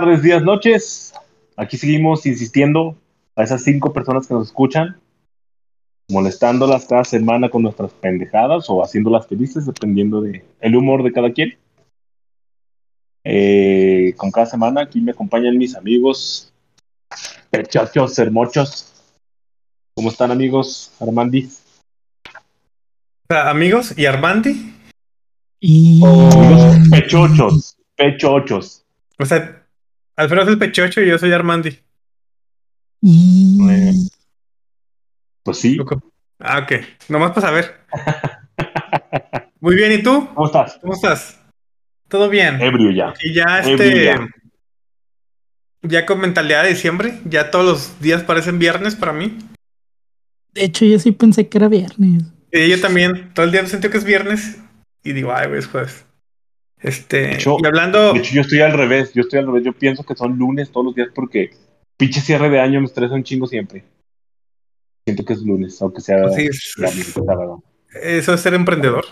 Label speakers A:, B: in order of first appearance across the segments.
A: Tardes, días, noches. Aquí seguimos insistiendo a esas cinco personas que nos escuchan, molestándolas cada semana con nuestras pendejadas o haciéndolas felices, dependiendo del el humor de cada quien. Eh, con cada semana aquí me acompañan mis amigos, pechachos, hermochos. ¿Cómo están, amigos? Armandi.
B: O sea, amigos y Armandi.
C: Y
A: Amigos pechochos, pechochos.
B: O sea, Alfredo es el pechocho y yo soy Armandi.
C: y
A: Eh, Pues sí.
B: Ah, ok. Nomás para saber. Muy bien, ¿y tú?
A: ¿Cómo estás?
B: ¿Cómo estás? ¿Todo bien?
A: Ebrio ya.
B: Y ya este.
A: ya.
B: Ya con mentalidad de diciembre, ya todos los días parecen viernes para mí.
C: de hecho yo sí pensé que era viernes.
B: Y yo también, todo el día siento que es viernes y digo, ay, güey, es jueves. Este,
A: De hecho-
B: y hablando,
A: De hecho, yo estoy al revés. Yo estoy al revés. Yo pienso que son lunes todos los días porque pinche cierre de año me estresa un chingo siempre. Siento que es lunes, aunque sea
B: pues sí, es-
A: la
B: es- eso es ser emprendedor.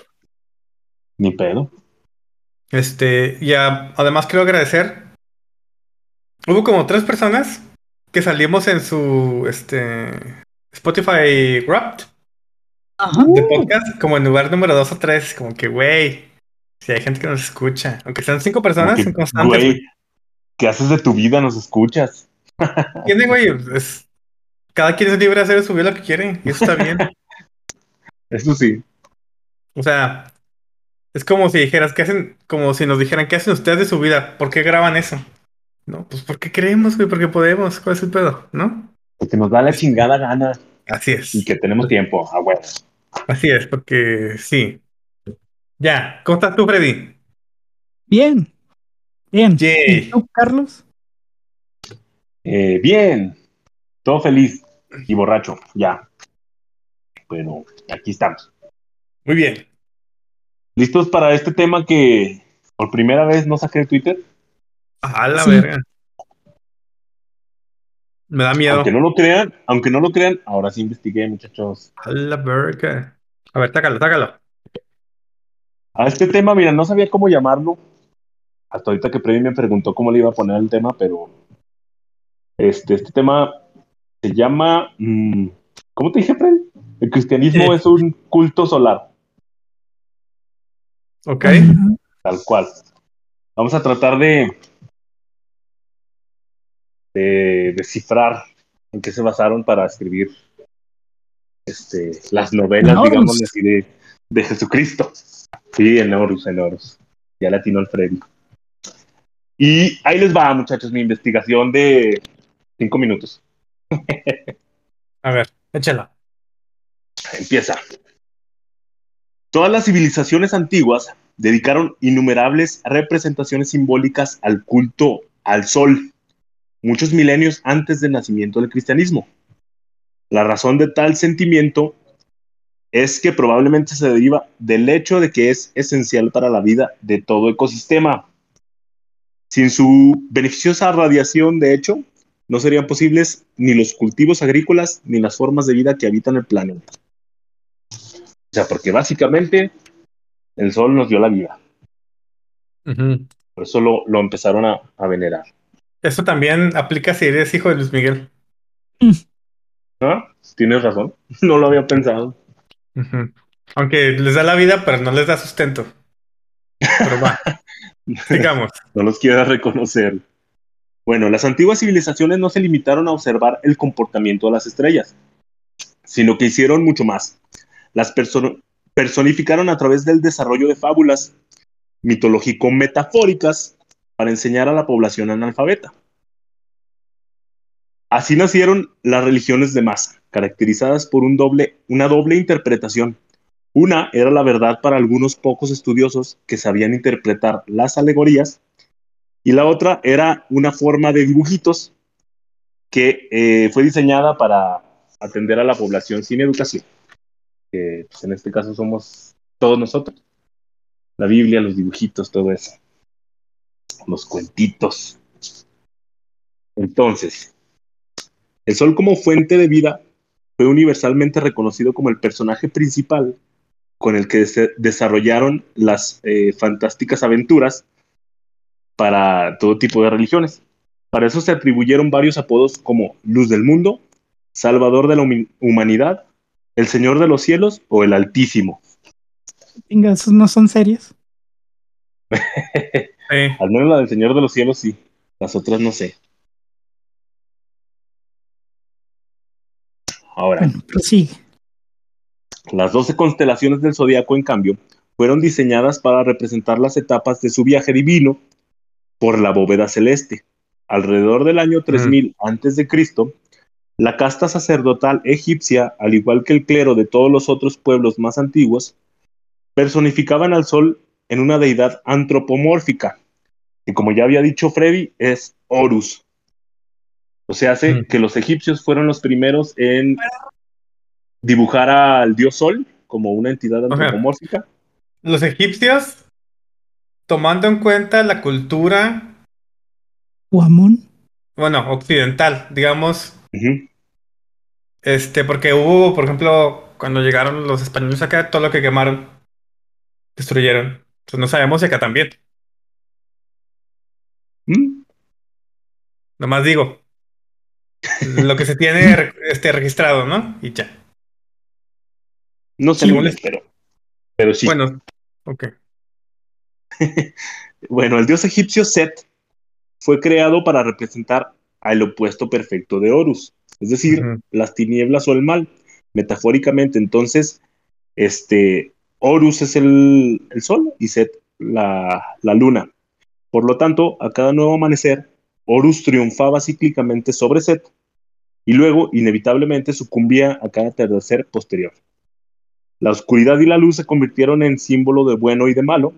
A: Ni pedo.
B: Este, y a- además quiero agradecer. Hubo como tres personas que salimos en su este Spotify Wrapped
C: Ajá.
B: de podcast, como en lugar número dos o tres, como que güey, si hay gente que nos escucha, aunque sean cinco personas,
A: que,
B: constantes.
A: güey, ¿qué haces de tu vida? Nos escuchas.
B: Tiene, güey, es- cada quien es libre de hacer de su vida lo que quiere, y eso está bien.
A: Eso sí.
B: O sea, es como si dijeras, ¿qué hacen? Como si nos dijeran, ¿qué hacen ustedes de su vida? ¿Por qué graban eso? No, pues porque queremos, güey, porque podemos. ¿Cuál es el pedo? ¿No?
A: Porque nos da la chingada gana
B: Así es.
A: y que tenemos tiempo. Ah, bueno.
B: Así es, porque sí. Ya, ¿cómo estás tú, Freddy?
C: Bien. Bien. ¿Y tú, Carlos?
A: Eh, bien. Todo feliz y borracho. Ya. Bueno, aquí estamos.
B: Muy bien.
A: ¿Listos para este tema que por primera vez no saqué de Twitter?
B: A la
C: Sí.
B: verga. Me da miedo.
A: Aunque no lo crean, aunque no lo crean, ahora sí investigué, muchachos.
B: A la verga. A ver, sácalo, sácalo.
A: A este tema, mira, no sabía cómo llamarlo. Hasta ahorita que Freddy me preguntó cómo le iba a poner el tema, pero este, este tema se llama. mm, ¿Cómo te dije, Freddy? El cristianismo
B: Eh.
A: es un culto solar,
B: Ok.
A: Tal cual. Vamos a tratar de, de descifrar en qué se basaron para escribir este, las novelas, digamos así, de, de Jesucristo. Sí, en Horus, en Horus. Ya latino el Freddy. Y ahí les va, muchachos, mi investigación de cinco minutos.
B: A ver, échala.
A: Empieza. Todas las civilizaciones antiguas dedicaron innumerables representaciones simbólicas al culto al sol, muchos milenios antes del nacimiento del cristianismo. La razón de tal sentimiento es que probablemente se deriva del hecho de que es esencial para la vida de todo ecosistema. Sin su beneficiosa radiación, de hecho, no serían posibles ni los cultivos agrícolas ni las formas de vida que habitan el planeta. O sea, porque básicamente el sol nos dio la vida. Por eso lo, lo empezaron a, a venerar.
B: Eso también aplica si eres hijo de Luis Miguel.
A: ¿Ah? Tienes razón. No lo había pensado.
B: Aunque les da la vida, pero no les da sustento. Pero va, sigamos.
A: No los quiera reconocer. Bueno, las antiguas civilizaciones no se limitaron a observar el comportamiento de las estrellas, sino que hicieron mucho más. Las perso- personificaron a través del desarrollo de fábulas mitológico-metafóricas para enseñar a la población analfabeta. Así nacieron las religiones de masa, caracterizadas por un doble, una doble interpretación. Una era la verdad para algunos pocos estudiosos que sabían interpretar las alegorías, y la otra era una forma de dibujitos que eh, fue diseñada para atender a la población sin educación, pues, en este caso somos todos nosotros. La Biblia, los dibujitos, todo eso. Los cuentitos. Entonces, el sol como fuente de vida fue universalmente reconocido como el personaje principal con el que se desarrollaron las eh, fantásticas aventuras para todo tipo de religiones. Para eso se atribuyeron varios apodos como Luz del Mundo, Salvador de la Humanidad, El Señor de los Cielos o El Altísimo.
C: Venga, esos no son serios.
B: Sí.
A: Al menos la del Señor de los Cielos sí, las otras no sé. Ahora,
C: Bueno, prosigue.
A: Las 12 constelaciones del zodiaco, en cambio, fueron diseñadas para representar las etapas de su viaje divino por la bóveda celeste. Alrededor del año 3000 antes de Cristo, la casta sacerdotal egipcia, al igual que el clero de todos los otros pueblos más antiguos, personificaban al sol en una deidad antropomórfica, que como ya había dicho Freddy, es Horus. O sea, hace
B: Mm.
A: que los egipcios fueron los primeros en dibujar al dios sol como una entidad antropomórfica.
B: Los egipcios, tomando en cuenta la cultura,
C: Guamón.
B: bueno, occidental, digamos, este, porque hubo, por ejemplo, cuando llegaron los españoles acá, todo lo que quemaron, destruyeron. Entonces no sabemos si acá también.
A: ¿Mm?
B: Nomás digo. Lo que se tiene este, registrado, ¿no? Y ya.
A: No sé bien, pero, pero sí. Bueno.
B: Bueno, ok.
A: el dios egipcio Set fue creado para representar al opuesto perfecto de Horus, es decir, las tinieblas o el mal, metafóricamente. Entonces, este, Horus es el, el sol y Set la, la luna. Por lo tanto, a cada nuevo amanecer, Horus triunfaba cíclicamente sobre Set y luego, inevitablemente, sucumbía a cada atardecer posterior. La oscuridad y la luz se convirtieron en símbolo de bueno y de malo,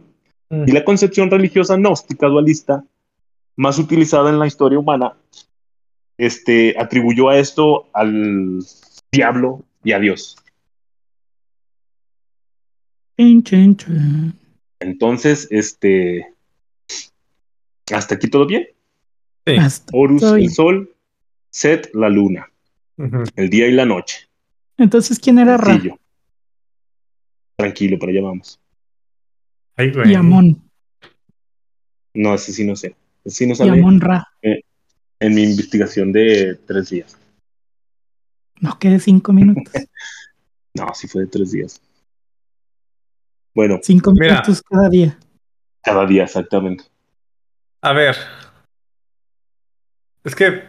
A: y la concepción religiosa gnóstica dualista, más utilizada en la historia humana, este, atribuyó a esto al diablo y a Dios. Entonces, este, hasta aquí todo bien.
B: Sí.
A: Horus,
C: todo
A: el sol, Set, la luna, el día y la noche.
C: Entonces, ¿quién era Ra?
A: Tranquilo, para allá vamos.
B: Ay, güey.
C: Y Amón.
A: No, ese sí no sé. Ese sí no
C: Y
A: sale
C: Amón Ra.
A: en mi investigación de tres días.
C: No quede cinco minutos.
A: No, sí fue de tres días. Bueno,
C: Cinco
B: Mira.
C: minutos cada día.
A: cada día exactamente.
B: A ver. Es que,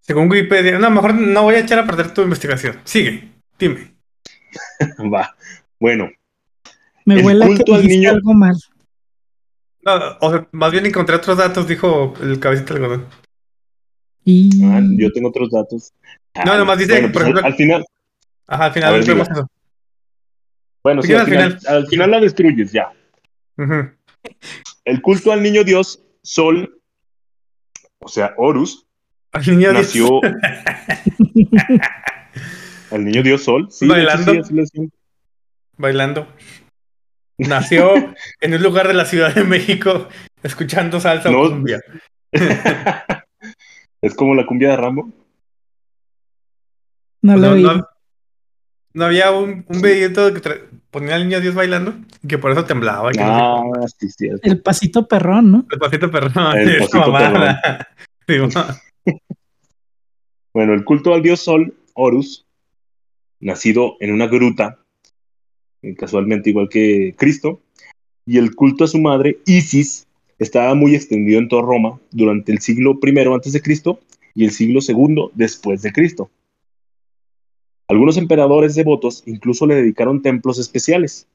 B: según Wikipedia, no, mejor no voy a echar a perder tu investigación. Sigue, dime.
A: Va. Bueno,
C: Me
A: El
C: huele a que
A: culto al niño-
C: algo mal.
B: No, o sea, más bien encontré otros datos, dijo el cabecita del algodón.
C: Y
A: ah, yo tengo otros datos.
B: No,
A: Ah,
B: nomás dice,
A: bueno,
B: por
A: pues, al-
B: ejemplo-
A: al final,
B: Ajá, al
A: A
B: final
A: ver,
B: vemos eso.
A: bueno,
B: Si
A: sí, al final, al final la destruyes ya. El culto al niño Dios, Sol, o sea, Horus,
B: Al niño Dios.
A: nació. al niño Dios Sol, sí,
B: Bailando.
A: sí, decían.
B: bailando. Nació en un lugar de la Ciudad de México escuchando salsa
A: No.
B: o cumbia.
A: es como la cumbia de Rambo.
C: no lo
B: no- no había un, un videito que ponía al niño Dios bailando y que por eso temblaba. y que no sé
A: Ah, sí, sí.
C: El pasito perrón, ¿no?
B: El pasito perrón.
A: El pasito
B: ma-
A: Bueno, el culto al dios Sol, Horus, nacido en una gruta, eh, casualmente igual que Cristo, y el culto a su madre, Isis, estaba muy extendido en toda Roma durante el siglo I antes de Cristo y el siglo II después de Cristo. Algunos emperadores devotos incluso le dedicaron templos especiales.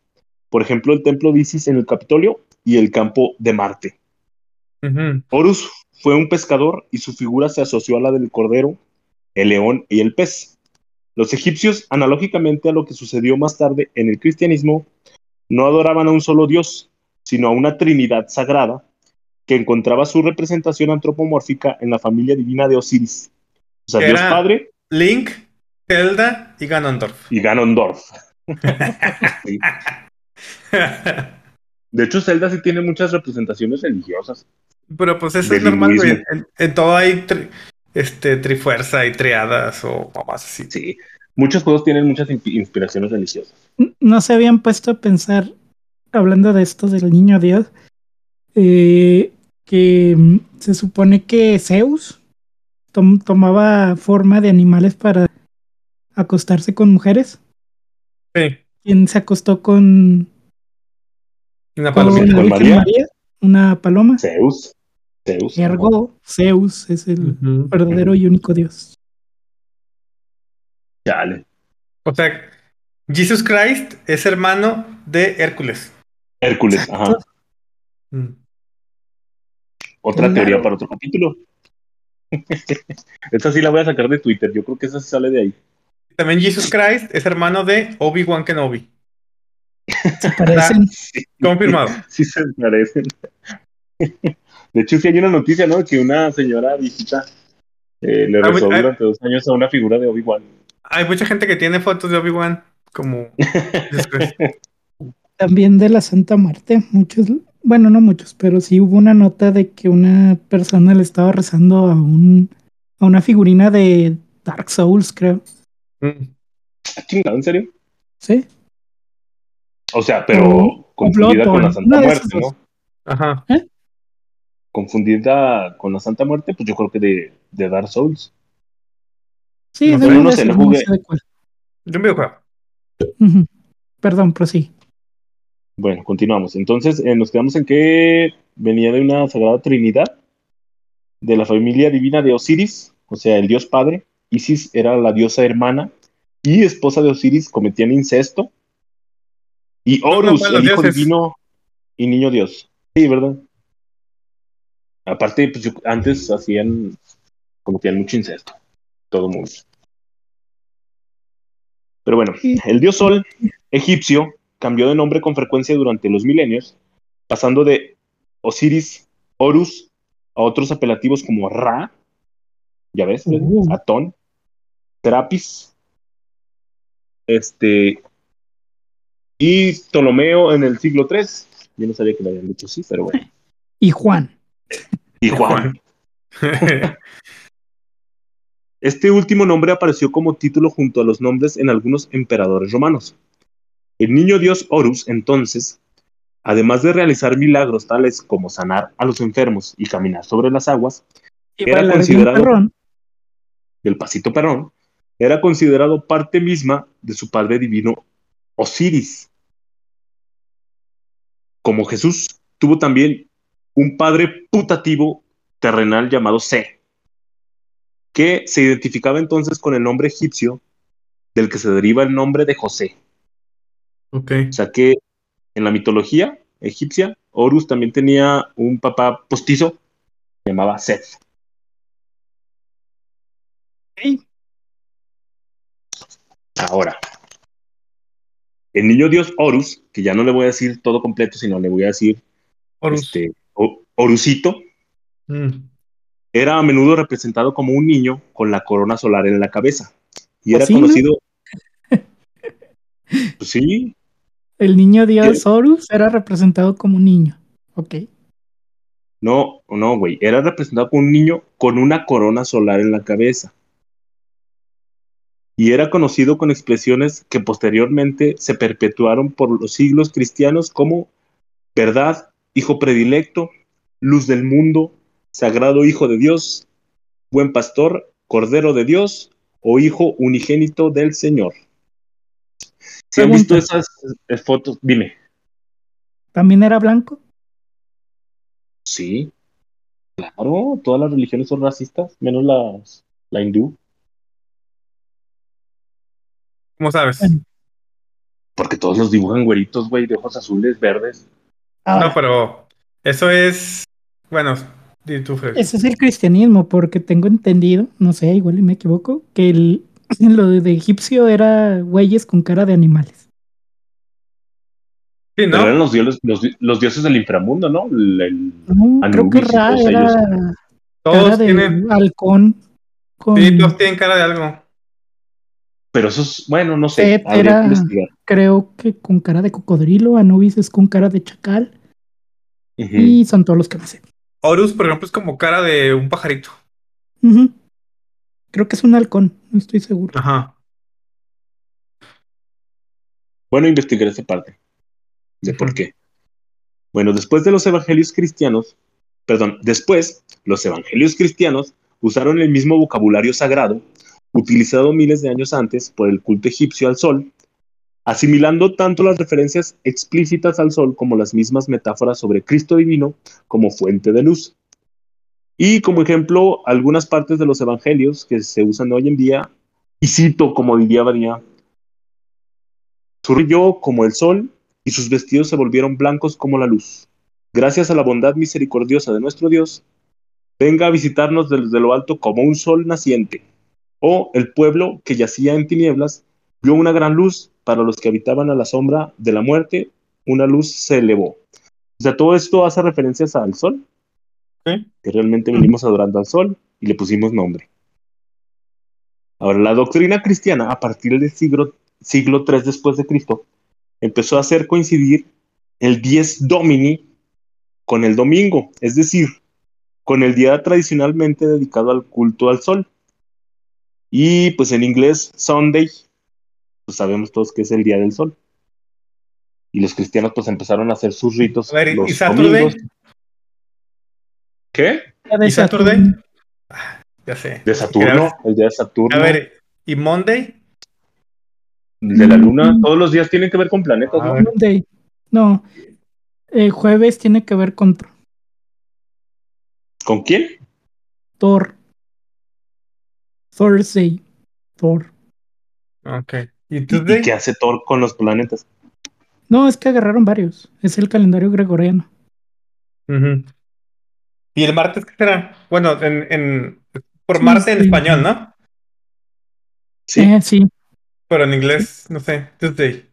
A: Por ejemplo, el templo de Isis en el Capitolio y el campo de Marte. Horus fue un pescador y su figura se asoció a la del cordero, el león y el pez. Los egipcios, analógicamente a lo que sucedió más tarde en el cristianismo, no adoraban a un solo dios, sino a una trinidad sagrada que encontraba su representación antropomórfica en la familia divina de Osiris. O sea, Dios Padre
B: Link, Zelda y Ganondorf.
A: y Ganondorf. Sí. De hecho, Zelda sí tiene muchas representaciones religiosas.
B: Pero pues eso es normal, güey. En, en todo hay tri- este, trifuerza y triadas o mamás así.
A: Sí. Muchos juegos tienen muchas in- inspiraciones religiosas.
C: No se habían puesto a pensar, hablando de esto del niño Dios, eh, que mm, se supone que Zeus tom- tomaba forma de animales para acostarse con mujeres.
B: Sí.
C: ¿Quién se acostó con,
B: Una
C: con
B: palomita.
A: ¿Con
C: Virgen
A: María?
C: María? Una paloma.
A: Zeus. Zeus.
C: Ergo, Zeus es el verdadero y único Dios.
A: Chale.
B: O sea, Jesus Christ es hermano de Hércules.
A: Hércules, ajá.
B: Mm.
A: Otra
C: Claro.
A: teoría para otro capítulo. esa sí la voy a sacar de Twitter. Yo creo que esa sí sale de ahí.
B: También Jesus Christ es hermano de Obi-Wan Kenobi.
C: Se parecen.
A: Sí,
B: Confirmado.
A: sí se parecen. De hecho, sí hay una noticia, ¿no? Que una señora viejita eh, le rezó
B: ah.
A: durante dos años a una figura de Obi-Wan.
B: Hay mucha gente que tiene fotos de Obi-Wan como.
C: También de la Santa Muerte. Muchos, bueno, no muchos, pero sí hubo una nota de que una persona le estaba rezando a un a una figurina de Dark Souls, creo.
A: Ah, chingado, ¿En serio?
C: ¿Sí?
A: O sea, pero confundida con la Santa Muerte. ¿no?
B: Ajá.
A: Confundida con la Santa Muerte, pues yo creo que de, de Dark Souls.
C: Sí,
B: No
A: no
C: de
A: sé, lo
C: no
A: jugué.
C: de
B: un videojuego.
C: Perdón, pero sí.
A: Bueno, continuamos. Entonces, eh, nos quedamos en que venía de una sagrada trinidad, de la familia divina de Osiris, o sea, el dios padre. Isis era la diosa hermana y esposa de Osiris, cometían incesto. Y
B: No, no,
A: Horus, el hijo
B: dioses.
A: divino y niño dios. Sí, ¿verdad? Aparte, pues yo- antes hacían, cometían mucho incesto. Todo mundo. Pero bueno, el dios Sol egipcio cambió de nombre con frecuencia durante los milenios, pasando de Osiris, Horus, a otros apelativos como Ra, ya ves,
C: Uh.
A: Atón, Serapis, este, y Ptolomeo en el siglo III. Yo no sabía que lo habían dicho así, pero bueno.
C: Y Juan.
A: Y Juan. Este último nombre apareció como título junto a los nombres en algunos emperadores romanos. El niño dios Horus, entonces, además de realizar milagros tales como sanar a los enfermos y caminar sobre las aguas,
C: Y
A: Era considerado-
C: perrón.
A: del pasito perrón, era considerado parte misma de su padre divino Osiris. Como Jesús, tuvo también un padre putativo terrenal llamado Se, que se identificaba entonces con el nombre egipcio del que se deriva el nombre de José.
B: ok.
A: O sea que en la mitología egipcia, Horus también tenía un papá postizo, se llamaba Seth. Ahora, el niño dios Horus, que ya no le voy a decir todo completo, sino le voy a decir
B: Horus.
A: este, Horusito,
B: Mm.
A: era a menudo representado como un niño con la corona solar en la cabeza. Y era
C: ¿Así, no?
A: conocido. Pues sí,
C: El niño dios Horus era representado como un niño. Ok.
A: no, no, güey. Era representado como un niño con una corona solar en la cabeza. Y era conocido con expresiones que posteriormente se perpetuaron por los siglos cristianos como verdad, hijo predilecto, luz del mundo, sagrado hijo de Dios, buen pastor, cordero de Dios o hijo unigénito del Señor. Si han visto esas eh, fotos, dime.
C: ¿También era blanco?
A: Sí, claro, todas las religiones son racistas, menos las, la hindú,
B: ¿Cómo sabes?
A: Porque todos los dibujan güeritos, güey, de ojos azules, verdes.
C: Ahora,
B: No, pero eso es. Bueno, di tú, Fred.
C: ese es el cristianismo, porque tengo entendido, no sé, igual y me equivoco, que el, lo de egipcio era güeyes con cara de animales.
B: Sí,
A: Pero eran
B: ¿no?
A: los dioses, los, los dioses del inframundo, ¿no? El- el-
C: No, creo que Ra
A: todos
C: era
A: ellos.
C: cara
B: Todos
C: de
B: tienen.
C: halcón con
B: Sí, todos tienen cara de algo.
A: Pero eso es, bueno, no sé,
C: era-
A: que
C: creo que con cara de cocodrilo, Anubis es con cara de chacal y son todos los que me sé.
B: Horus, por ejemplo, es como cara de un pajarito.
C: Creo que es un halcón, no estoy seguro.
B: Ajá.
A: Bueno, investigar esa parte de por qué. Bueno, después de los evangelios cristianos, perdón, después, los evangelios cristianos usaron el mismo vocabulario sagrado utilizado miles de años antes por el culto egipcio al sol, asimilando tanto las referencias explícitas al sol como las mismas metáforas sobre Cristo divino como fuente de luz. Y como ejemplo, algunas partes de los evangelios que se usan hoy en día, y cito como diría María, surgió como el sol y sus vestidos se volvieron blancos como la luz. Gracias a la bondad misericordiosa de nuestro Dios, venga a visitarnos desde lo alto como un sol naciente. O el pueblo que yacía en tinieblas vio una gran luz para los que habitaban a la sombra de la muerte, una luz se elevó. O sea, todo esto hace referencias al sol, que realmente venimos adorando al sol y le pusimos nombre. Ahora, la doctrina cristiana, a partir del siglo, siglo III después de Cristo, empezó a hacer coincidir el 10 Domini con el domingo, es decir, con el día tradicionalmente dedicado al culto al sol. Y pues en inglés, Sunday pues sabemos todos que es el Día del Sol. Y los cristianos pues empezaron a hacer sus ritos.
B: A ver,
A: los
B: ¿y Saturday?
A: domingos. ¿Qué?
B: ¿Y Saturday? Ah, Ya sé.
A: De Saturno, el día de Saturno,
B: A ver, ¿y Monday?
A: de la luna. Todos los días tienen que ver con planetas, ¿no?
B: ver.
C: Monday. No. Eh, jueves tiene que ver con Thor.
A: ¿Con quién?
C: Thor. Thursday. Thor.
B: Ok. ¿Y
A: ¿Y
B: Tuesday?
A: qué hace Thor con los planetas?
C: No, es que agarraron varios. Es el calendario gregoriano.
B: Ujú. ¿Y el martes qué será? Bueno, en, en por
C: Sí,
B: Marte en
C: sí.
B: español, ¿no?
A: Sí.
C: Eh, sí.
B: Pero en inglés, no sé. Tuesday.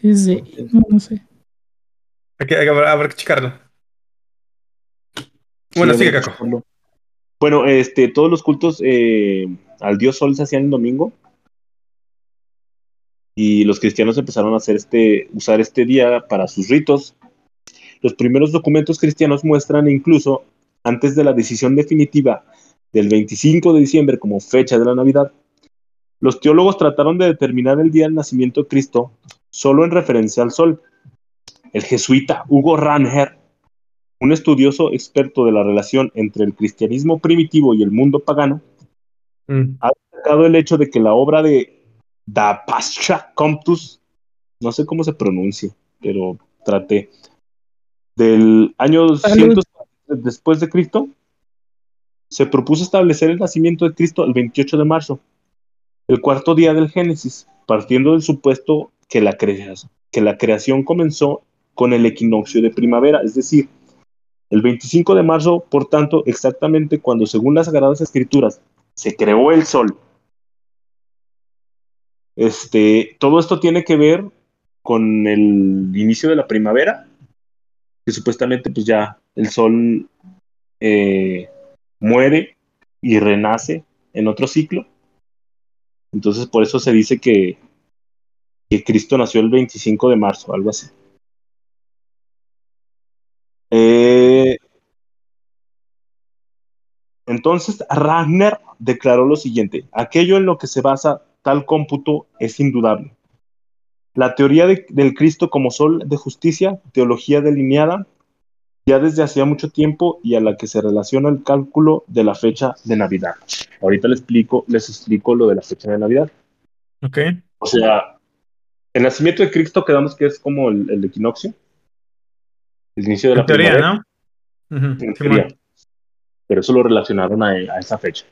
C: Tuesday. No, no sé.
B: Hay que, hay que- habrá que checarlo. Bueno,
A: Sí,
B: sigue, Caco.
A: Bueno, este, todos los cultos eh, al dios sol se hacían el domingo. Y los cristianos empezaron a hacer este, usar este día para sus ritos. Los primeros documentos cristianos muestran incluso, antes de la decisión definitiva del 25 de diciembre como fecha de la Navidad, los teólogos trataron de determinar el día del nacimiento de Cristo solo en referencia al sol. El jesuita Hugo Ranger un estudioso experto de la relación entre el cristianismo primitivo y el mundo pagano,
B: Mm.
A: ha destacado el hecho de que la obra de Da Pascha Comptus, no sé cómo se pronuncia, pero traté, del año 200 después de Cristo, se propuso establecer el nacimiento de Cristo el 28 de marzo, el cuarto día del Génesis, partiendo del supuesto que la, crea- que la creación comenzó con el equinoccio de primavera, es decir, el 25 de marzo, por tanto, exactamente cuando, según las Sagradas Escrituras, se creó el sol. Este, todo esto tiene que ver con el inicio de la primavera, que supuestamente pues ya el sol eh, muere y renace en otro ciclo. Entonces por eso se dice que, que Cristo nació el 25 de marzo, algo así. Eh, entonces, Ragnar declaró lo siguiente: aquello en lo que se basa tal cómputo es indudable. La teoría de- del Cristo como sol de justicia, teología delineada ya desde hacía mucho tiempo y a la que se relaciona el cálculo de la fecha de Navidad. Ahorita les explico, les explico lo de la fecha de Navidad.
B: Ok.
A: O sea, el nacimiento de Cristo quedamos que es como el, el equinoccio, el inicio de la
B: En teoría,
A: primavera,
B: ¿no?
A: En teoría. Pero eso lo relacionaron a, a esa fecha.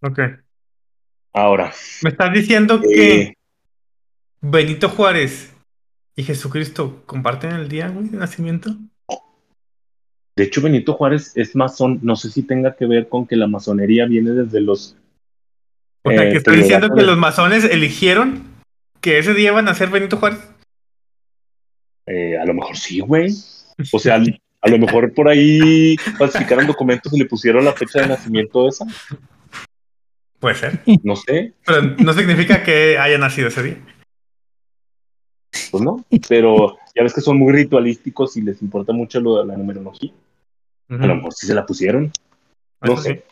B: Ok.
A: Ahora,
B: Me estás diciendo
A: eh,
B: que Benito Juárez y Jesucristo comparten el día, güey, de nacimiento.
A: de hecho Benito Juárez es masón, no sé si tenga que ver con que la masonería viene desde los...
B: O sea,
A: eh,
B: que está diciendo que los masones eligieron que ese día iban a ser Benito Juárez.
A: eh, a lo mejor sí, güey. O sea, a lo mejor por ahí falsificaron documentos y le pusieron la fecha de nacimiento esa,
B: Puede ser.
A: no sé,
B: Pero no significa que haya nacido ese día.
A: pues no. Pero ya ves que son muy ritualísticos y les importa mucho lo de la numerología.
B: Ujú.
A: A lo mejor sí se la pusieron, no
B: Eso sí.
A: sé.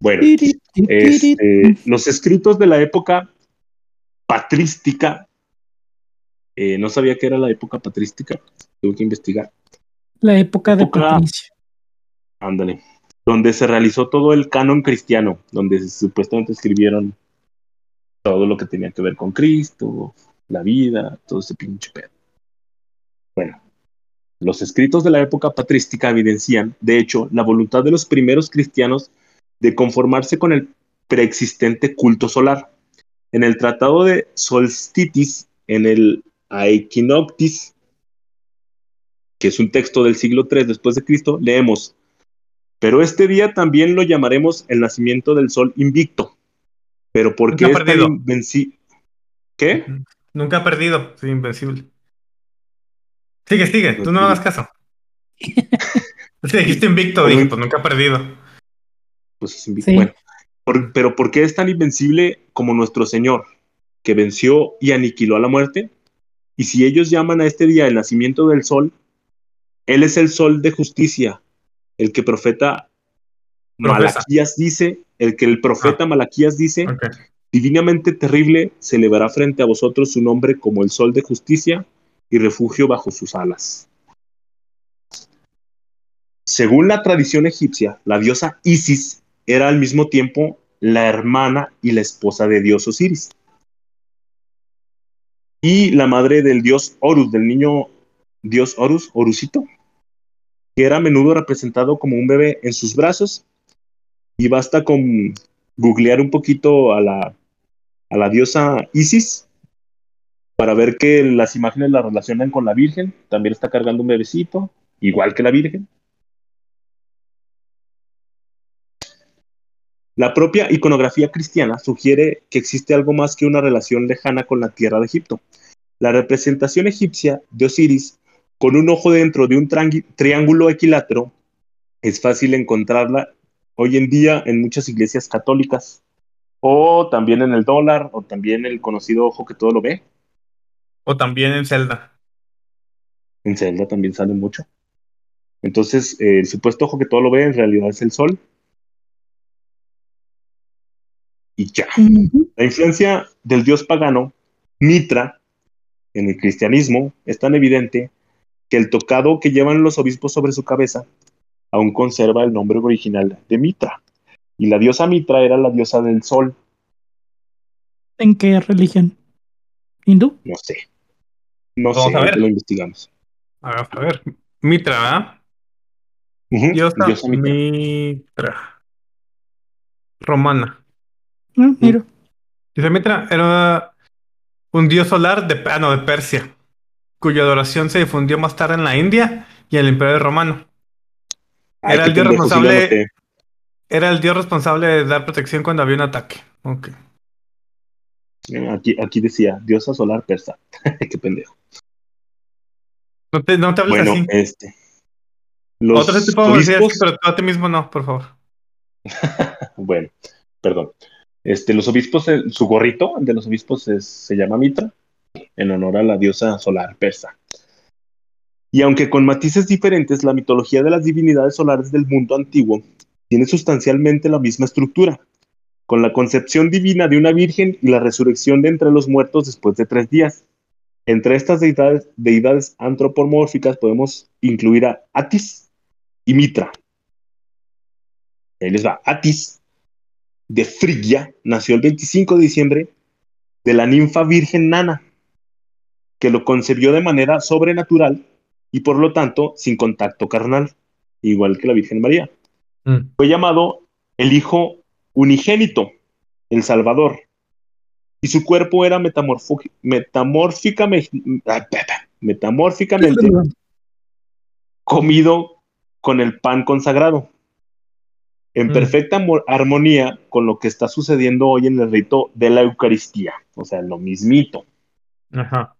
A: Bueno. Este, los escritos de la época patrística, eh, no sabía que era la época patrística, tuve que investigar.
C: La época de
A: Época-
C: Patricio.
A: Ándale. Donde se realizó todo el canon cristiano, donde supuestamente escribieron todo lo que tenía que ver con Cristo, la vida, todo ese pinche pedo. Bueno, los escritos de la época patrística evidencian, de hecho, la voluntad de los primeros cristianos de conformarse con el preexistente culto solar. En el Tratado de Solstitis, en el Aequinoctis, que es un texto del siglo III después de Cristo, leemos: Pero este día también lo llamaremos el nacimiento del sol invicto. Pero ¿por qué
B: Nunca
A: es tan
B: perdido.
A: invenci- ¿Qué?
B: Nunca ha perdido, soy invencible. Sigue, sigue, tú no me hagas caso. Que dijiste invicto, dije, pues nunca ha perdido.
A: Pues es invicto.
C: Sí.
A: Bueno, por- pero ¿por qué es tan invencible como nuestro Señor, que venció y aniquiló a la muerte? Y si ellos llaman a este día el nacimiento del sol, Él es el sol de justicia, el que profeta
B: Profesa.
A: Malaquías dice, el que el profeta Malaquías dice, divinamente terrible, se elevará frente a vosotros su nombre como el sol de justicia y refugio bajo sus alas. Según la tradición egipcia, la diosa Isis era al mismo tiempo la hermana y la esposa de dios Osiris. Y la madre del dios Horus, del niño dios Horus, Horusito, que era a menudo representado como un bebé en sus brazos. Y basta con googlear un poquito a la, a la diosa Isis para ver que las imágenes la relacionan con la Virgen. También está cargando un bebecito, igual que la Virgen. La propia iconografía cristiana sugiere que existe algo más que una relación lejana con la tierra de Egipto. La representación egipcia de Osiris, con un ojo dentro de un triángulo equilátero, es fácil encontrarla hoy en día en muchas iglesias católicas, o también en el dólar, o también el conocido ojo que todo lo ve.
B: O también en Zelda.
A: En Zelda también sale mucho. Entonces, eh, el supuesto ojo que todo lo ve en realidad es el sol. Y ya. La influencia del dios pagano, Mitra, en el cristianismo es tan evidente que el tocado que llevan los obispos sobre su cabeza aún conserva el nombre original de Mitra. Y la diosa Mitra era la diosa del sol,
C: ¿En qué religión? ¿Hindú?
A: no sé. No
B: Vamos
A: sé,
B: a ver.
A: lo investigamos.
B: A ver, a ver. Mitra, ¿verdad?
A: Ujú,
B: Diosa
A: diosa Mitra.
B: Mitra. Romana.
C: Ah, mira.
B: Dice Mitra era un dios solar de, ah, no, de Persia, cuya adoración se difundió más tarde en la India y en el Imperio Romano.
A: Ay,
B: Era el dios responsable-. Era el dios responsable de dar protección cuando había un ataque. Ok.
A: Eh, Aquí, aquí decía, diosa solar persa. qué pendejo.
B: No te, no te hables
A: Bueno,
B: así.
A: este. Los
B: Otro tipo de decir pero tú a ti mismo no, por favor.
A: bueno, perdón. Este, los obispos, eh, su gorrito de los obispos se llama Mitra, en honor a la diosa solar persa. Y aunque con matices diferentes, la mitología de las divinidades solares del mundo antiguo tiene sustancialmente la misma estructura, con la concepción divina de una virgen y la resurrección de entre los muertos después de tres días. Entre estas deidades, deidades antropomórficas podemos incluir a Atis y Mitra. Ahí les va. Atis, de Frigia, nació el 25 de diciembre de la ninfa virgen Nana, que lo concebió de manera sobrenatural y por lo tanto sin contacto carnal, igual que la Virgen María.
B: Mm.
A: Fue llamado el Hijo Unigénito, el Salvador, y su cuerpo era metamórficamente, metamórficamente comido con el pan consagrado, en
B: Mm.
A: perfecta armonía con lo que está sucediendo hoy en el rito de la Eucaristía, o sea, lo mismito.
B: Ajá.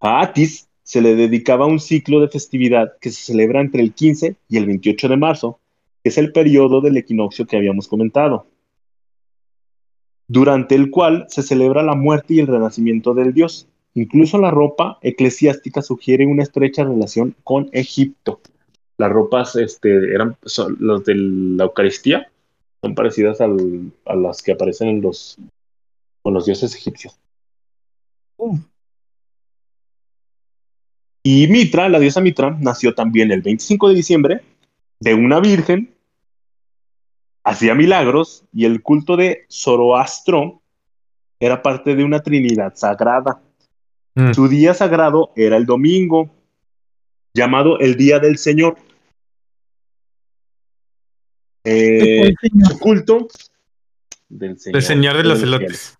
A: A Atis se le dedicaba un ciclo de festividad que se celebra entre el 15 y el 28 de marzo, que es el periodo del equinoccio que habíamos comentado, durante el cual se celebra la muerte y el renacimiento del dios. Incluso la ropa eclesiástica sugiere una estrecha relación con Egipto. Las ropas este, eran son los de la Eucaristía, son parecidas al- a las que aparecen en los, con los dioses egipcios.
C: Uh,
A: Y Mitra, la diosa Mitra, nació también el 25 de diciembre de una virgen, hacía milagros y el culto de Zoroastro era parte de una trinidad sagrada.
B: Mm.
A: Su día sagrado era el domingo, llamado el Día del Señor. Eh,
C: El
A: culto del Señor,
B: El señor de los elotes.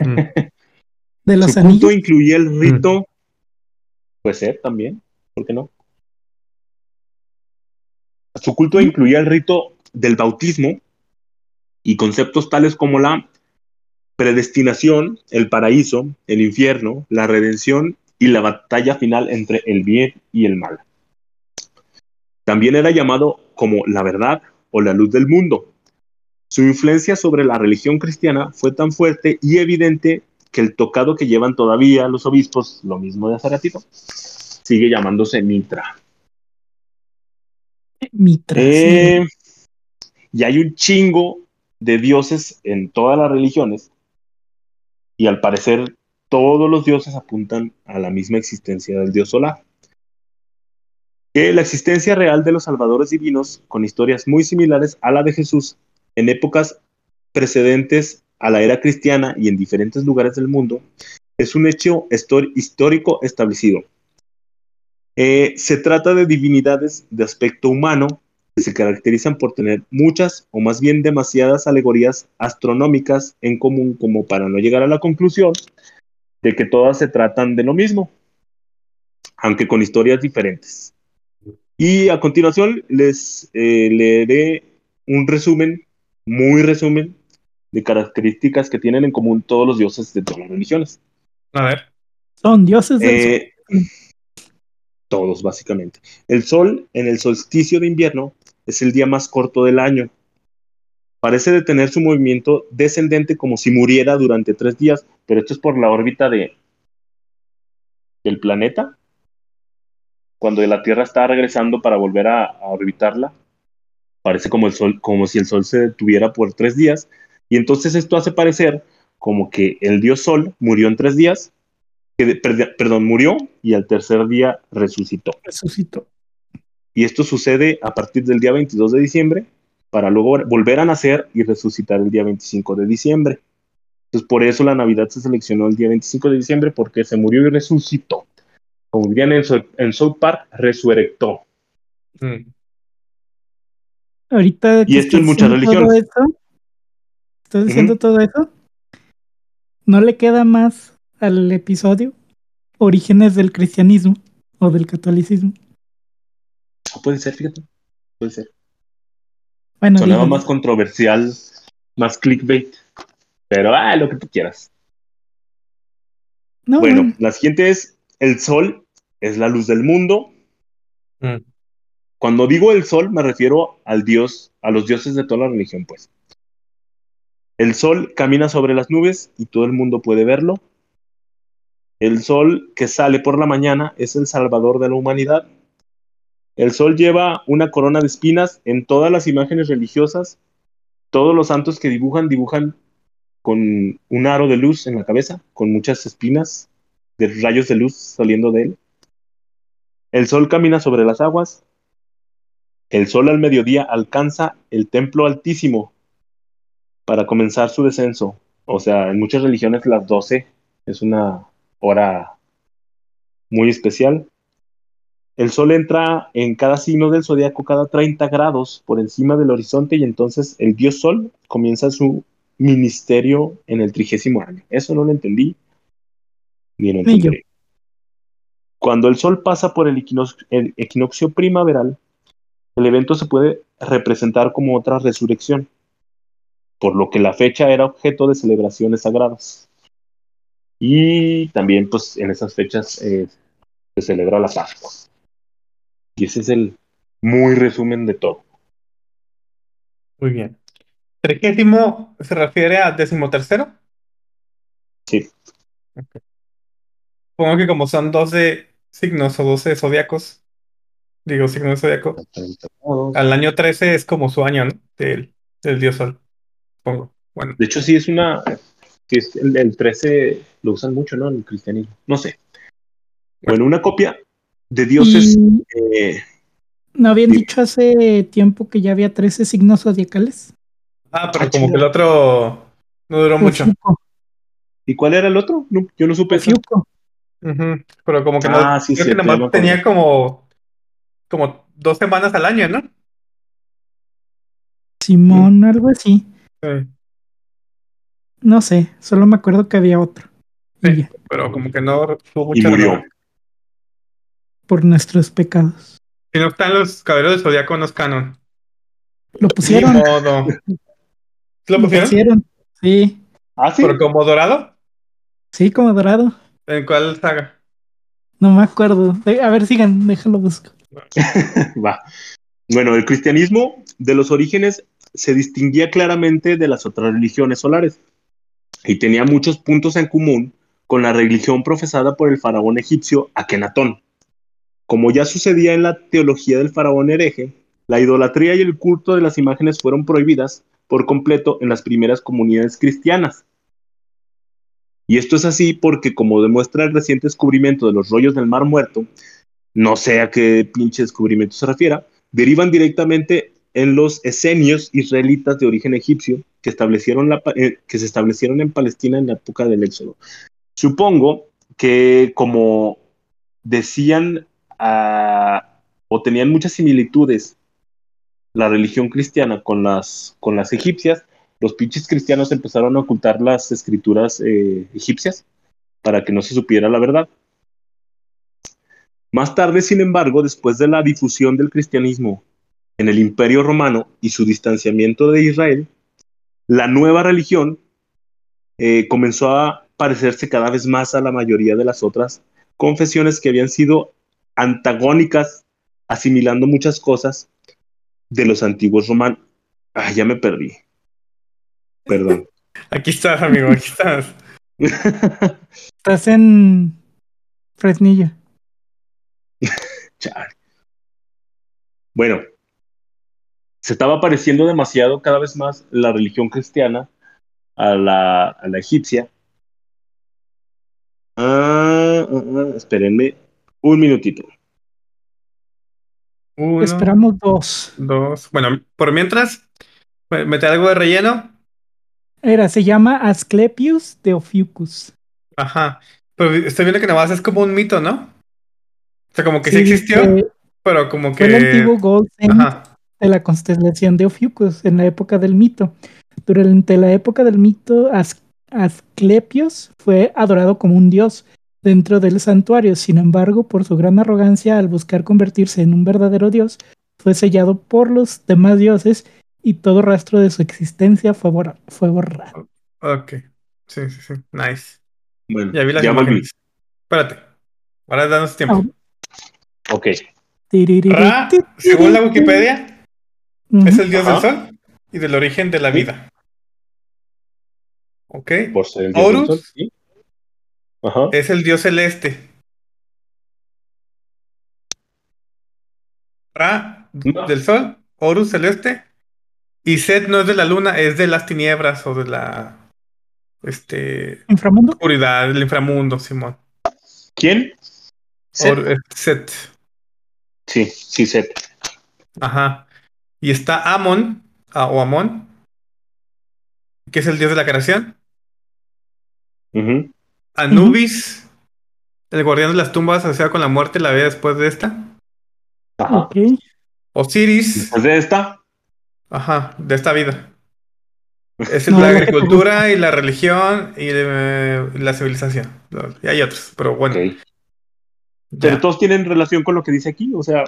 B: Mm.
C: De los
A: Su culto
C: anillos.
A: incluía el rito, puede ser también, ¿por qué no? Su culto incluía el rito del bautismo y conceptos tales como la predestinación, el paraíso, el infierno, la redención y la batalla final entre el bien y el mal. También era llamado como la verdad o la luz del mundo. Su influencia sobre la religión cristiana fue tan fuerte y evidente que el tocado que llevan todavía los obispos, lo mismo de hace ratito, sigue llamándose Mitra.
C: Mitra. sí.
A: Eh, y hay un chingo de dioses en todas las religiones. Y al parecer, todos los dioses apuntan a la misma existencia del dios solar. Que la existencia real de los salvadores divinos, con historias muy similares a la de Jesús, en épocas precedentes a la era cristiana y en diferentes lugares del mundo, es un hecho histórico establecido. Eh, se trata de divinidades de aspecto humano que se caracterizan por tener muchas o más bien demasiadas alegorías astronómicas en común como para no llegar a la conclusión de que todas se tratan de lo mismo, aunque con historias diferentes. Y a continuación les eh, leeré un resumen, muy resumen, de características que tienen en común todos los dioses de todas las religiones.
B: A ver.
C: Son dioses del sol.
A: Eh, todos, básicamente. El sol en el solsticio de invierno es el día más corto del año. Parece detener su movimiento descendente como si muriera durante tres días, pero esto es por la órbita de, del planeta. Cuando la Tierra está regresando para volver a, a orbitarla, parece como, el sol, como si el sol se detuviera por tres días. Y entonces esto hace parecer como que el dios sol murió en tres días que perdón, murió y al tercer día resucitó.
C: Resucitó.
A: Y esto sucede a partir del día 22 de diciembre para luego volver a nacer y resucitar el día 25 de diciembre. Entonces por eso la Navidad se seleccionó el día 25 de diciembre porque se murió y resucitó. Como dirían en, South- en South Park, resurectó.
B: Mm.
C: Ahorita
A: Y esto en muchas
C: todo
A: religiones.
C: eso, estás diciendo todo eso, ¿no le queda más al episodio Orígenes del cristianismo o del catolicismo?
A: Ah, puede ser, fíjate. Puede ser.
C: Bueno,
A: Sonaba
C: dígalo.
A: más controversial, más clickbait. Pero, ah, lo que tú quieras.
C: No,
A: Bueno,
C: bueno,
A: la siguiente es, el sol es la luz del mundo.
B: Mm.
A: Cuando digo el sol, me refiero al dios, a los dioses de toda la religión, pues. El sol camina sobre las nubes y todo el mundo puede verlo. El sol que sale por la mañana es el salvador de la humanidad. El sol lleva una corona de espinas en todas las imágenes religiosas. Todos los santos que dibujan, dibujan con un aro de luz en la cabeza, con muchas espinas de rayos de luz saliendo de él. El sol camina sobre las aguas. El sol al mediodía alcanza el templo altísimo para comenzar su descenso. O sea, en muchas religiones las 12 es una hora muy especial. El sol entra en cada signo del zodiaco cada 30 grados por encima del horizonte y entonces el dios sol comienza su ministerio en el trigésimo año. Eso no lo entendí. Ni lo entenderé. Cuando el sol pasa por el equinoccio, el equinoccio primaveral, el evento se puede representar como otra resurrección, por lo que la fecha era objeto de celebraciones sagradas. Y también, pues, en esas fechas eh, se celebra la Pascua. Y ese es el muy resumen de todo.
B: Muy bien. ¿Trigésimo se refiere al decimotercero?
A: Sí.
B: Supongo que como son 12 signos o 12 zodiacos, digo signos de zodiaco, al año 13 es como su año, ¿no? Del, del dios sol. Supongo. Bueno,
A: De hecho, sí es una. Sí es el, el 13 lo usan mucho, ¿no? En el cristianismo. No sé. Bueno, una copia de dioses.
C: Y-
A: eh,
C: ¿No habían dicho hace tiempo que ya había 13 signos zodiacales?
B: Ah, pero
A: Ah,
B: como que el otro no duró mucho.
C: Ofiuco,
A: ¿Y cuál era el otro? No, yo no supe. esa.
B: Pero como que no,
A: Ah, sí,
B: creo que nomás tenía como, como dos semanas al año, ¿no?
C: Simón, algo así.
B: Sí,
C: No sé, solo me acuerdo que había otro. Y
B: Sí. pero como que no tuvo
A: Y
B: mucha
A: murió.
B: relevancia.
C: por nuestros pecados.
B: Si no están los caballeros del zodiaco, no es canon.
C: Lo
B: Ni
C: pusieron.
B: modo. ¿Sí ¿Lo pusieron?
C: Sí,
A: Ah, sí.
B: ¿Pero como dorado?
C: sí, como dorado.
B: ¿En cuál saga?
C: No me acuerdo. De- a ver, sigan, déjalo busco.
A: Va. Bueno, el cristianismo de los orígenes se distinguía claramente de las otras religiones solares y tenía muchos puntos en común con la religión profesada por el faraón egipcio Akenatón. Como ya sucedía en la teología del faraón hereje, la idolatría y el culto de las imágenes fueron prohibidas por completo en las primeras comunidades cristianas. Y esto es así porque, como demuestra el reciente descubrimiento de los rollos del Mar Muerto, no sé a qué pinche descubrimiento se refiera, derivan directamente en los esenios israelitas de origen egipcio que, establecieron la, eh, que se establecieron en Palestina en la época del Éxodo. Supongo que como decían ah, o tenían muchas similitudes la religión cristiana con las, con las egipcias, los pinches cristianos empezaron a ocultar las escrituras eh, egipcias para que no se supiera la verdad. Más tarde, sin embargo, después de la difusión del cristianismo en el Imperio Romano y su distanciamiento de Israel, la nueva religión eh, comenzó a parecerse cada vez más a la mayoría de las otras confesiones que habían sido antagónicas, asimilando muchas cosas de los antiguos romanos. Ah, ya me perdí. Perdón.
B: Aquí estás, amigo, aquí estás.
C: Estás en Fresnillo.
A: Bueno, se estaba pareciendo demasiado cada vez más la religión cristiana a la, a la egipcia. Ah, ah, ah, espérenme un minutito.
B: Uno,
C: Esperamos dos.
B: dos. Bueno, por mientras, me- mete algo de relleno.
C: Era, se llama Asclepius de Ophiuchus.
B: Ajá. Pero estoy viendo que nada más es como un mito, ¿no? O sea, como que sí, existió, pero como
C: fue el antiguo
B: que.
C: Gold de la constelación de Ophiuchus en la época del mito. Durante la época del mito, As- Asclepios fue adorado como un dios dentro del santuario. Sin embargo, por su gran arrogancia al buscar convertirse en un verdadero dios, fue sellado por los demás dioses y todo rastro de su existencia fue, borra- fue borrado.
B: Ok. Sí, sí, sí. Nice.
A: Bueno,
B: Ya vi las
A: ya
B: imágenes. Espérate. Ahora danos tiempo.
A: Ok.
B: Ra, según la Wikipedia, es el dios del sol y del origen de la
A: Sí.
B: vida. Ok.
A: Por ser el dios del
B: Horus.
A: sol, sí. Ajá.
B: Es el dios celeste. Ra,
A: No.
B: del sol, Horus celeste. Y Set no es de la luna, es de las tinieblas o de la este
C: Inframundo.
B: oscuridad, del inframundo, Simón.
A: ¿Quién? Set.
B: Or- eh, Set.
A: Sí, sí, Set.
B: Ajá. Y está Amon, ah, o Amon, que es el dios de la creación.
A: Ujú.
B: Anubis, el guardián de las tumbas asociado con la muerte, la vida después de esta.
A: Ajá.
C: Ok.
B: Osiris,
A: Después de esta,
B: ajá, de esta vida. Es
C: No,
B: la agricultura y la religión y eh, la civilización. Y hay otros, pero bueno.
A: Pero todos tienen relación con lo que dice aquí, o sea,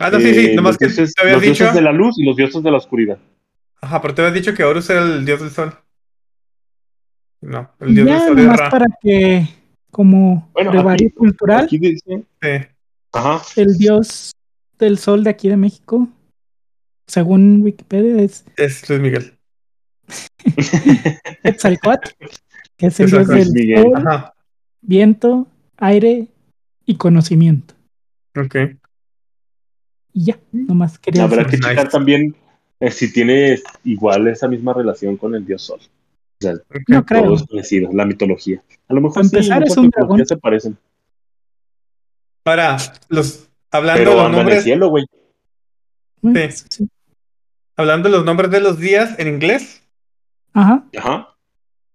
B: Ah, no, sí, sí,
A: eh,
B: nomás
A: los
B: que
A: dioses,
B: te habías
A: los
B: dicho.
A: dioses de la luz y los dioses de la oscuridad.
B: Ajá, pero te habías dicho que Horus era el dios del sol. No, el dios del
C: Ya,
B: sol es
C: nomás
B: Ra.
C: para que, como
A: Bueno,
C: brevario
A: aquí-
C: cultural,
A: Aquí dice,
B: Sí.
A: ajá,
C: el dios del sol de aquí de México, según Wikipedia, es
B: Es Luis Miguel.
C: Quetzalcóatl, que es el dios del
A: Miguel.
C: sol,
B: Ajá.
C: viento, aire y conocimiento.
B: Ok.
C: Y ya, nomás quería
A: habrá que
B: Nice.
A: checar también eh, si tiene igual esa misma relación con el dios sol. O sea,
B: ok.
C: No creo.
A: todos parecidos, la mitología. A lo mejor
C: Para
A: sí,
C: empezar, es un
A: mitologías
C: dragón.
A: se parecen.
B: Ahora, los hablando
A: Pero
B: de los
A: anda en el
B: nombres,
A: cielo, güey.
B: Sí. Hablando de los nombres de los días en inglés,
C: Ajá.
A: Ajá,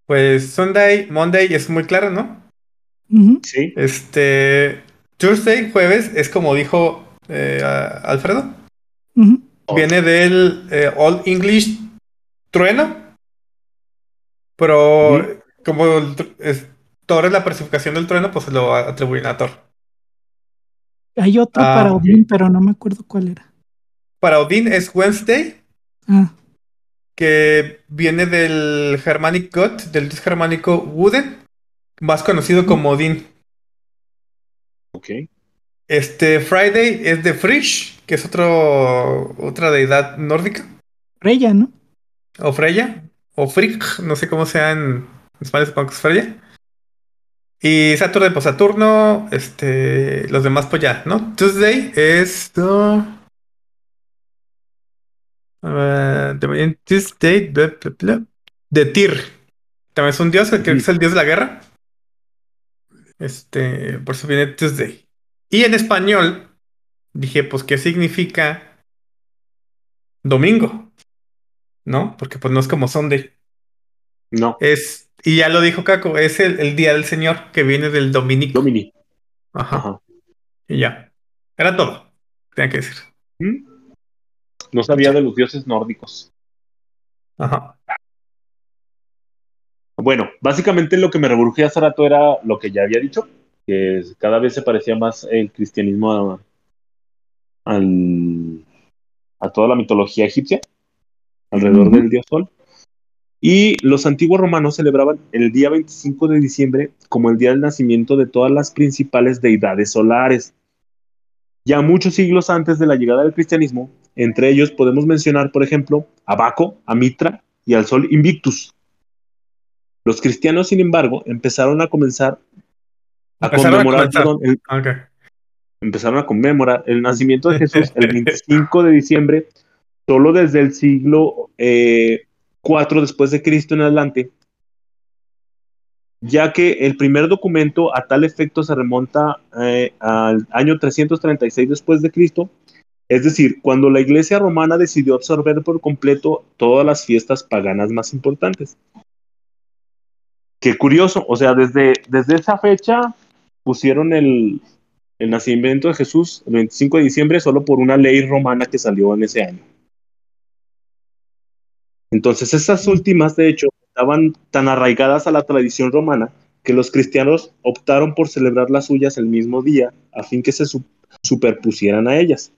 B: pues Sunday, Monday es muy claro, ¿no?
A: sí.
B: Este Tuesday, jueves, es como dijo eh, Alfredo.
C: ujú.
B: Viene del eh, Old English trueno. Pero como el es, Thor es la personificación del trueno, pues se lo atribuyen a Thor.
C: Hay otro
B: Ah,
C: para. Odín, pero no me acuerdo cuál era.
B: Para Odín es Wednesday,
C: Ah,
B: que viene del Germanic God, del dios germánico Wooden, más conocido como Odín.
A: Ok.
B: Este Friday es de Frisch, que es otro, otra deidad nórdica,
C: Freya, ¿no?
B: o Freya, o Frigg, no sé cómo sea en español, supongo que es Freya. Y Saturday, pues Saturno, este, los demás, pues ya, ¿no? Tuesday es. uh, uh, bla, de Tyr. También es un dios, creo que es el dios de la guerra. Este, por eso viene Tuesday. Y en español, dije, pues, ¿qué significa domingo? ¿No? Porque pues no es como Sunday.
A: No,
B: Es, y ya lo dijo Caco, es el, el día del Señor que viene del dominico.
A: Domini.
B: Ajá.
A: Ajá.
B: Y ya. Era todo. Tenía que decir.
A: ¿Mm? No sabía de los dioses nórdicos.
B: Ajá.
A: Bueno, básicamente lo que me reburgía hace rato era lo que ya había dicho, que cada vez se parecía más el cristianismo a, al- a toda la mitología egipcia, alrededor del dios Sol. Y los antiguos romanos celebraban el día 25 de diciembre como el día del nacimiento de todas las principales deidades solares. Ya muchos siglos antes de la llegada del cristianismo, entre ellos podemos mencionar, por ejemplo, a Baco, a Mitra y al sol Invictus. Los cristianos, sin embargo, empezaron a comenzar a
B: Empezaron
A: conmemorar, perdón, el-
B: Ok.
A: empezaron a conmemorar el nacimiento de Jesús el 25 de diciembre, solo desde el siglo eh, 4 después de Cristo en adelante, ya que el primer documento a tal efecto se remonta eh, al año 336 después de Cristo, es decir, cuando la Iglesia romana decidió absorber por completo todas las fiestas paganas más importantes. Qué curioso, o sea, desde, desde esa fecha pusieron el, el nacimiento de Jesús el 25 de diciembre solo por una ley romana que salió en ese año. Entonces, estas últimas, de hecho, estaban tan arraigadas a la tradición romana que los cristianos optaron por celebrar las suyas el mismo día a fin que se su- superpusieran a ellas.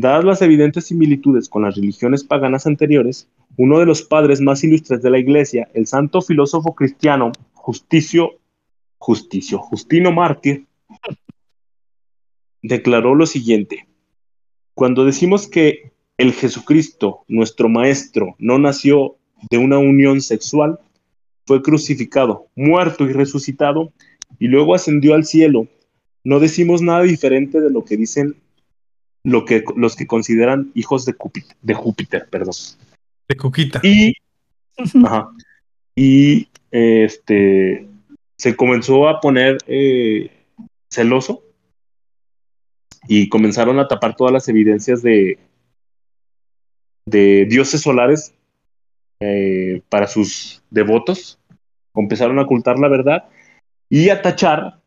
A: Dadas las evidentes similitudes con las religiones paganas anteriores, uno de los padres más ilustres de la iglesia, el santo filósofo cristiano Justicio, Justicio, Justino Mártir, declaró lo siguiente: Cuando decimos que el Jesucristo, nuestro Maestro, no nació de una unión sexual, fue crucificado, muerto y resucitado, y luego ascendió al cielo, no decimos nada diferente de lo que dicen lo que, los que consideran hijos de Júpiter, de Júpiter perdón.
B: De Cuquita.
A: Y, ajá, y este, se comenzó a poner eh, celoso y comenzaron a tapar todas las evidencias de, de dioses solares eh, para sus devotos. Empezaron a ocultar la verdad y a tachar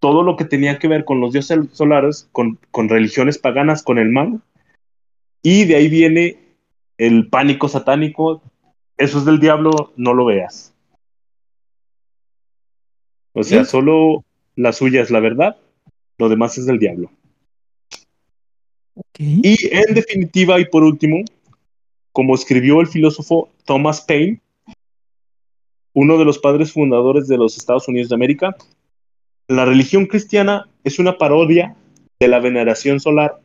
A: todo lo que tenía que ver con los dioses solares, con, con religiones paganas, con el mal. Y de ahí viene el pánico satánico. Eso es del diablo, no lo veas. O sea,
C: ¿Sí?
A: solo la suya es la verdad, lo demás es del diablo. Y en definitiva, y por último, como escribió el filósofo Thomas Paine, uno de los padres fundadores de los Estados Unidos de América, la religión cristiana es una parodia de la veneración solar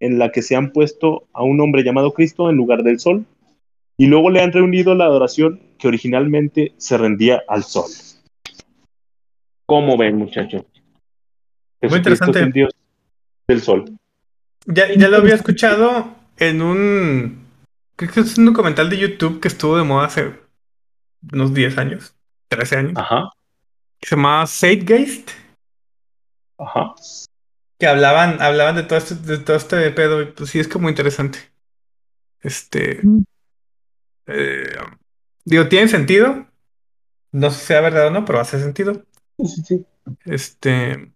A: en la que se han puesto a un hombre llamado Cristo en lugar del sol y luego le han reunido la adoración que originalmente se rendía al sol. ¿Cómo ven, muchachos? Jesucristo
B: interesante.
A: es el Dios del sol.
B: Ya, ya lo había escuchado en un. Creo que es un documental de YouTube que estuvo de moda hace unos 10 años, 13 años.
A: Ajá,
B: Que se llamaba Zeitgeist.
A: ajá.
B: que hablaban, hablaban de todo este, de todo este pedo, y pues sí es como interesante. Este,
C: Mm.
B: eh, digo, tiene sentido. No sé si sea verdad o no, pero hace sentido.
A: Sí, sí, sí.
B: Este,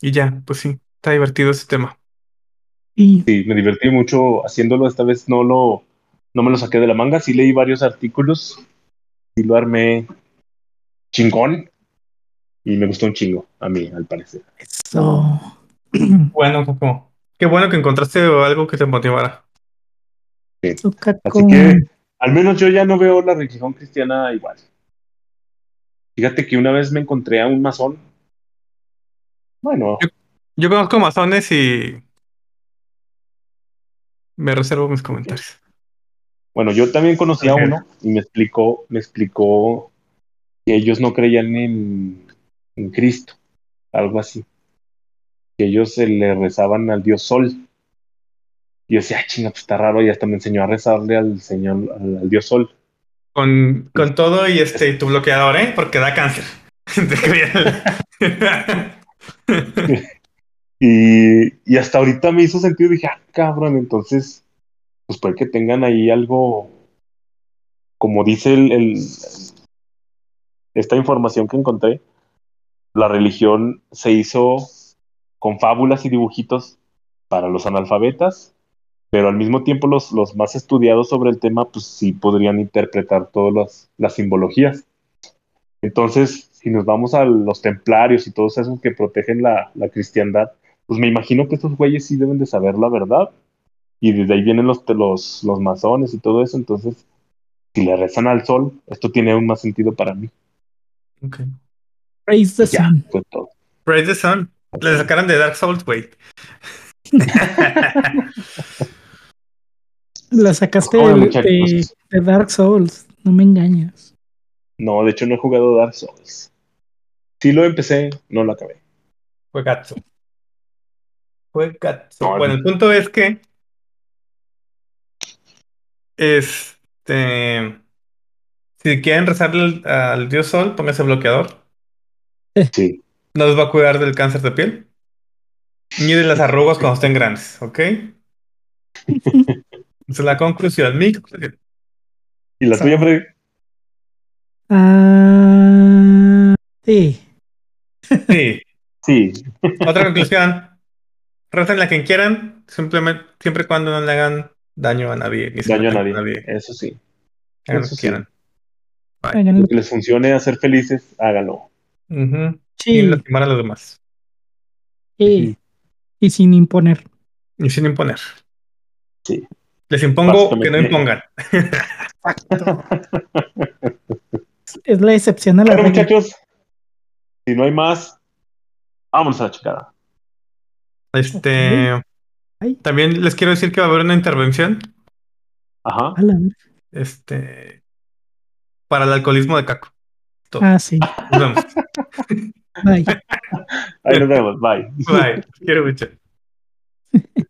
B: y ya, pues sí, está divertido ese tema.
C: Y
A: Sí, me divertí mucho haciéndolo. Esta vez no lo, no me lo saqué de la manga. Sí leí varios artículos. Sí lo armé chingón. Y me gustó un chingo, a mí, al parecer.
C: eso.
B: Bueno, Coco, qué bueno que encontraste algo que te motivara.
C: Eso,
A: Así que, al menos yo ya no veo la religión cristiana igual. Fíjate que una vez me encontré a un masón. Bueno,
B: Yo conozco masones y me reservo mis comentarios.
A: bueno, yo también conocí a uno y me explicó, me explicó que ellos no creían en, en Cristo, algo así. Que ellos se le rezaban al dios Sol. Y yo decía, ah, chinga, pues está raro, y hasta me enseñó a rezarle al señor, al, al dios Sol.
B: Con, con todo y este tu bloqueador, ¿eh? Porque da cáncer.
A: Y, y hasta ahorita me hizo sentido, dije, ah, cabrón, entonces, pues puede que tengan ahí algo, como dice el, el- esta información que encontré, la religión se hizo con fábulas y dibujitos para los analfabetas, pero al mismo tiempo los, los más estudiados sobre el tema, pues sí podrían interpretar todas las, las simbologías. Entonces, si nos vamos a los templarios y todos esos que protegen la, la cristiandad, pues me imagino que estos güeyes sí deben de saber la verdad. Y desde ahí vienen los, los, los masones y todo eso. Entonces, si le rezan al sol, esto tiene aún más sentido para mí.
B: Ok.
C: Praise the
A: Ya,
C: Sun.
B: Praise the Sun. Le sacaron de Dark Souls, güey.
C: La sacaste de,
A: muchachos.
C: de- de Dark Souls. No me engañas.
A: No, de hecho no he jugado Dark Souls. Sí lo empecé, no lo acabé.
B: Fue gato. Fue gato.
A: No,
B: Bueno, el punto es que. Este. Si quieren rezarle al, al dios sol, póngase bloqueador.
A: Sí.
B: No les va a cuidar del cáncer de piel. Ni de las arrugas cuando estén grandes, ¿ok? Esa es la conclusión. Mi conclusión.
A: ¿Y la tuya, Freddy?
C: Ah, sí.
B: Sí.
A: Sí.
B: Otra conclusión. Recen la quien quieran, simplemente, siempre y cuando no le hagan daño a nadie. Ni se
A: Daño a nadie.
B: con
A: Eso sí.
B: Hagan lo que
A: sí.
B: quieran.
A: Lo que les funcione hacer felices, háganlo.
C: Sí,
B: Sin lastimar a los demás.
C: sí. Y sin imponer.
B: Y sin imponer.
A: Sí.
B: Les impongo que no impongan.
C: Es la excepción a la
A: Bueno,
C: regla.
A: muchachos, si no hay más, vámonos a la chicada.
B: Este. También les quiero decir que va a haber una intervención.
A: Ajá.
C: A la verga.
B: Este. Para el alcoholismo de Caco. Todo.
C: Ah, sí.
B: Nos vemos.
C: Bye.
A: Ahí nos vemos. Bye.
B: Bye. Quiero mucho.